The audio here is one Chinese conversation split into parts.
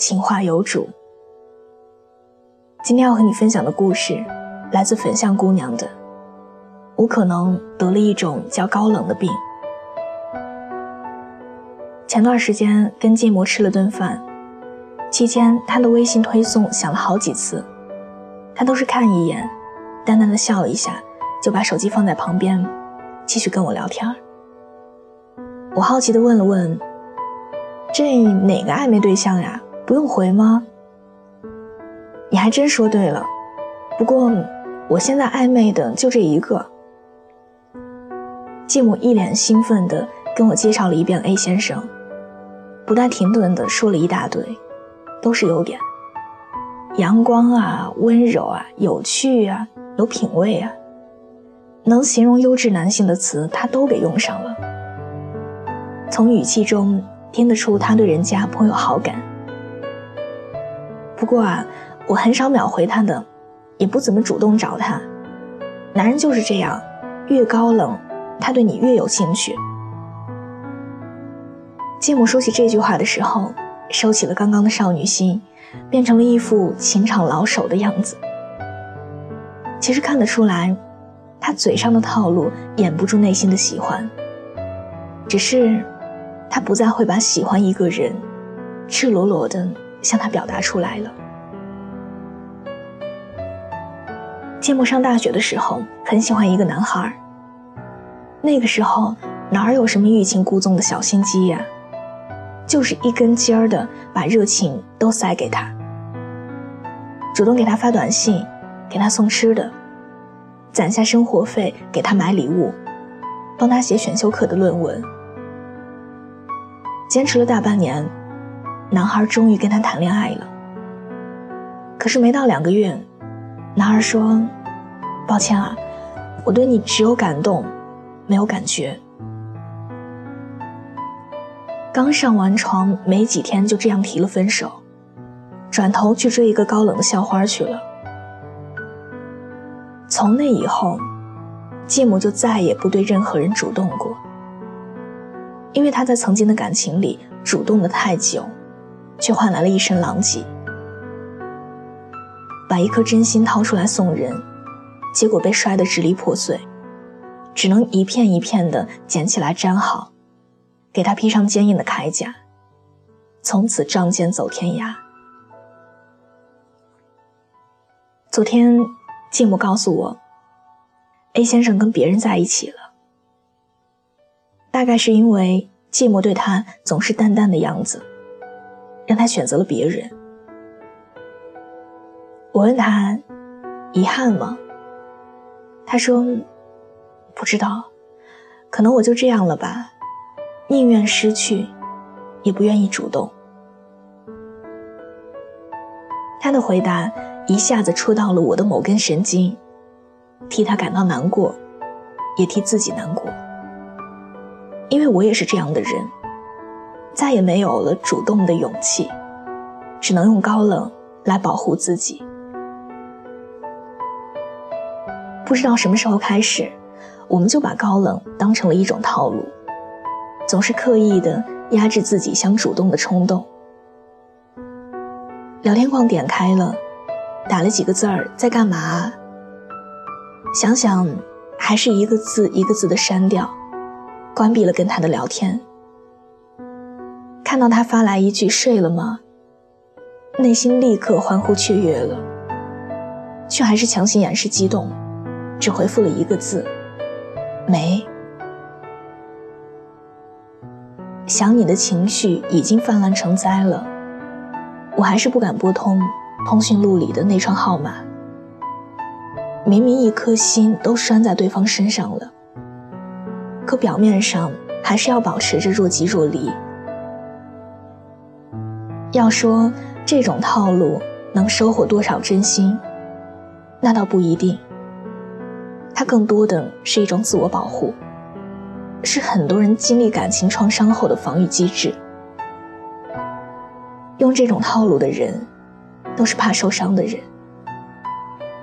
情话有主。今天要和你分享的故事，来自粉象姑娘的。我可能得了一种叫高冷的病。前段时间跟芥末吃了顿饭，期间他的微信推送响了好几次，他都是看一眼，淡淡的笑了一下，就把手机放在旁边，继续跟我聊天。我好奇的问了问。这哪个暧昧对象呀？不用回吗？你还真说对了。不过，我现在暧昧的就这一个。继母一脸兴奋地跟我介绍了一遍 A 先生，不带停顿地说了一大堆，都是优点：阳光啊，温柔啊，有趣啊，有品味啊，能形容优质男性的词他都给用上了。从语气中。听得出他对人家颇有好感，不过啊，我很少秒回他的，也不怎么主动找他。男人就是这样，越高冷，他对你越有兴趣。继母说起这句话的时候，收起了刚刚的少女心，变成了一副情场老手的样子。其实看得出来，他嘴上的套路掩不住内心的喜欢，只是。他不再会把喜欢一个人，赤裸裸的向他表达出来了。芥末上大学的时候，很喜欢一个男孩。那个时候哪有什么欲擒故纵的小心机呀，就是一根筋儿的把热情都塞给他，主动给他发短信，给他送吃的，攒下生活费给他买礼物，帮他写选修课的论文。坚持了大半年，男孩终于跟她谈恋爱了。可是没到两个月，男孩说：“抱歉啊，我对你只有感动，没有感觉。”刚上完床没几天，就这样提了分手，转头去追一个高冷的校花去了。从那以后，继母就再也不对任何人主动过。因为他在曾经的感情里主动的太久，却换来了一身狼藉。把一颗真心掏出来送人，结果被摔得支离破碎，只能一片一片的捡起来粘好，给他披上坚硬的铠甲，从此仗剑走天涯。昨天，继母告诉我，A 先生跟别人在一起了。大概是因为芥末对他总是淡淡的样子，让他选择了别人。我问他，遗憾吗？他说，不知道，可能我就这样了吧，宁愿失去，也不愿意主动。他的回答一下子戳到了我的某根神经，替他感到难过，也替自己难过。因为我也是这样的人，再也没有了主动的勇气，只能用高冷来保护自己。不知道什么时候开始，我们就把高冷当成了一种套路，总是刻意的压制自己想主动的冲动。聊天框点开了，打了几个字儿在干嘛？想想，还是一个字一个字的删掉。关闭了跟他的聊天，看到他发来一句“睡了吗”，内心立刻欢呼雀跃了，却还是强行掩饰激动，只回复了一个字：“没。”想你的情绪已经泛滥成灾了，我还是不敢拨通通讯录里的那串号码。明明一颗心都拴在对方身上了。可表面上还是要保持着若即若离。要说这种套路能收获多少真心？那倒不一定。它更多的是一种自我保护，是很多人经历感情创伤后的防御机制。用这种套路的人，都是怕受伤的人。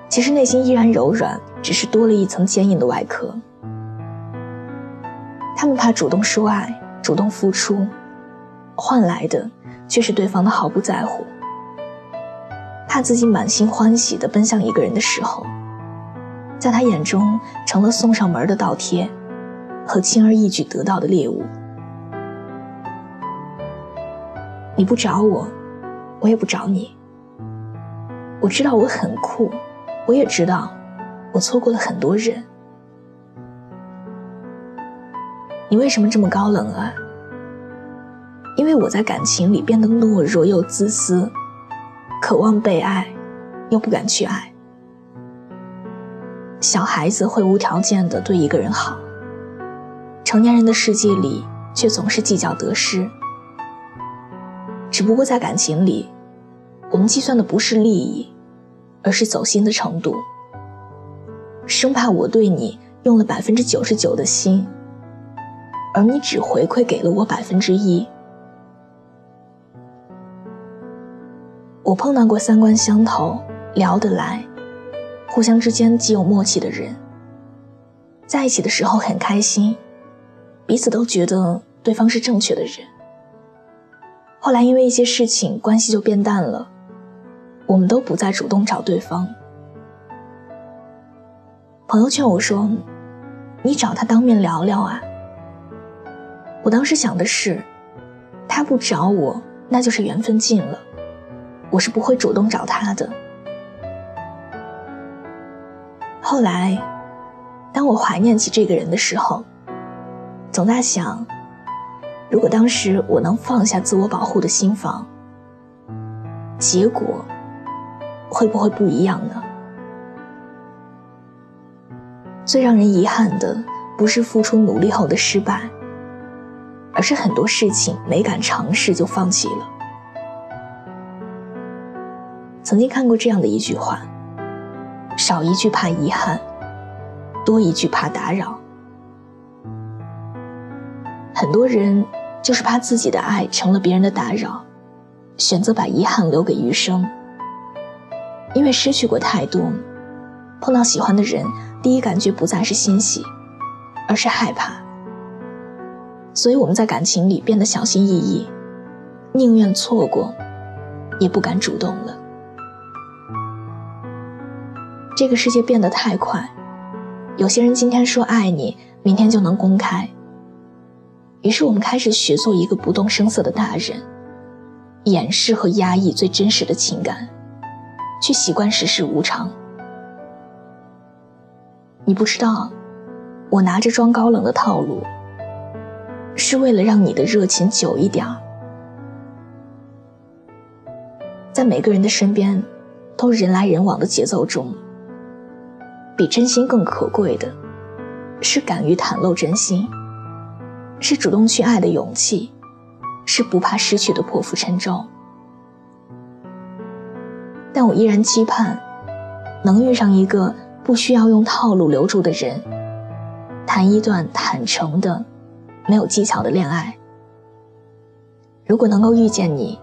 其实内心依然柔软，只是多了一层坚硬的外壳。他们怕主动说爱、主动付出，换来的却是对方的毫不在乎。怕自己满心欢喜地奔向一个人的时候，在他眼中成了送上门的倒贴，和轻而易举得到的猎物。你不找我，我也不找你。我知道我很酷，我也知道我错过了很多人。你为什么这么高冷啊？因为我在感情里变得懦弱又自私，渴望被爱，又不敢去爱。小孩子会无条件的对一个人好，成年人的世界里却总是计较得失。只不过在感情里，我们计算的不是利益，而是走心的程度，生怕我对你用了百分之九十九的心。而你只回馈给了我百分之一。我碰到过三观相投、聊得来、互相之间极有默契的人，在一起的时候很开心，彼此都觉得对方是正确的人。后来因为一些事情，关系就变淡了，我们都不再主动找对方。朋友劝我说：“你找他当面聊聊啊。”我当时想的是，他不找我，那就是缘分尽了。我是不会主动找他的。后来，当我怀念起这个人的时候，总在想，如果当时我能放下自我保护的心防，结果会不会不一样呢？最让人遗憾的，不是付出努力后的失败。而是很多事情没敢尝试就放弃了。曾经看过这样的一句话：少一句怕遗憾，多一句怕打扰。很多人就是怕自己的爱成了别人的打扰，选择把遗憾留给余生。因为失去过太多，碰到喜欢的人，第一感觉不再是欣喜，而是害怕。所以我们在感情里变得小心翼翼，宁愿错过，也不敢主动了。这个世界变得太快，有些人今天说爱你，明天就能公开。于是我们开始学做一个不动声色的大人，掩饰和压抑最真实的情感，去习惯世事无常。你不知道，我拿着装高冷的套路。是为了让你的热情久一点儿。在每个人的身边，都人来人往的节奏中，比真心更可贵的，是敢于袒露真心，是主动去爱的勇气，是不怕失去的破釜沉舟。但我依然期盼，能遇上一个不需要用套路留住的人，谈一段坦诚的。没有技巧的恋爱。如果能够遇见你，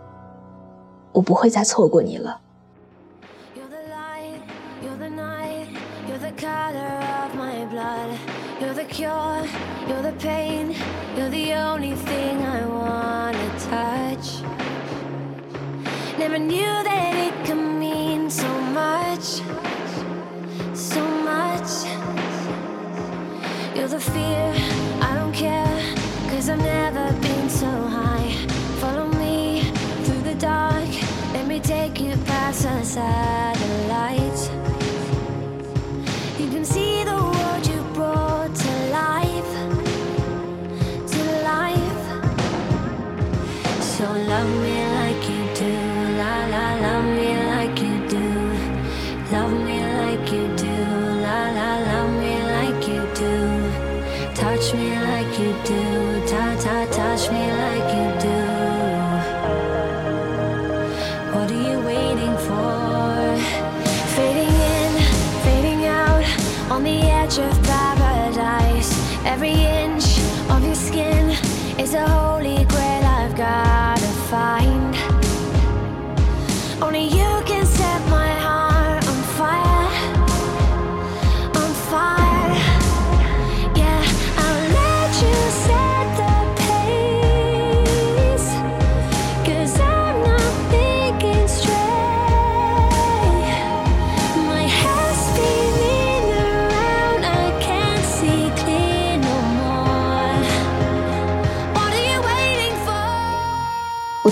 我不会再错过你了。never knew that it could mean so much, so much. You're the fear, I don't care, cause I've never been so high. Follow me through the dark, let me take you past the satellite.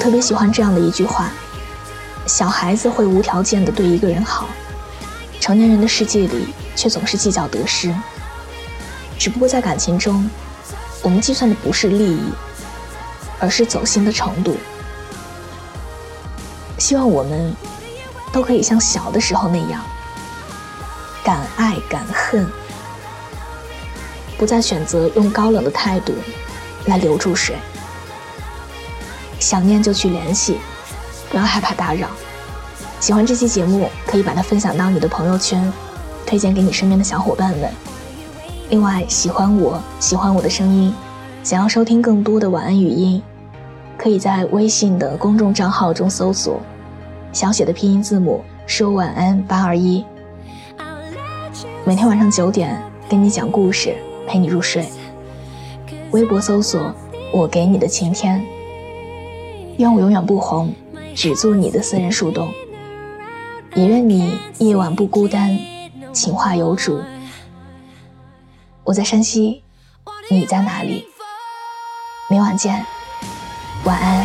特别喜欢这样的一句话：小孩子会无条件的对一个人好，成年人的世界里却总是计较得失。只不过在感情中，我们计算的不是利益，而是走心的程度。希望我们都可以像小的时候那样，敢爱敢恨，不再选择用高冷的态度来留住谁。想念就去联系，不要害怕打扰。喜欢这期节目，可以把它分享到你的朋友圈，推荐给你身边的小伙伴们。另外，喜欢我喜欢我的声音，想要收听更多的晚安语音，可以在微信的公众账号中搜索小写的拼音字母说晚安八二一。每天晚上九点，给你讲故事，陪你入睡。微博搜索我给你的晴天。愿我永远不红，只做你的私人树洞。也愿你夜晚不孤单，情话有主。我在山西，你在哪里？明晚见，晚安。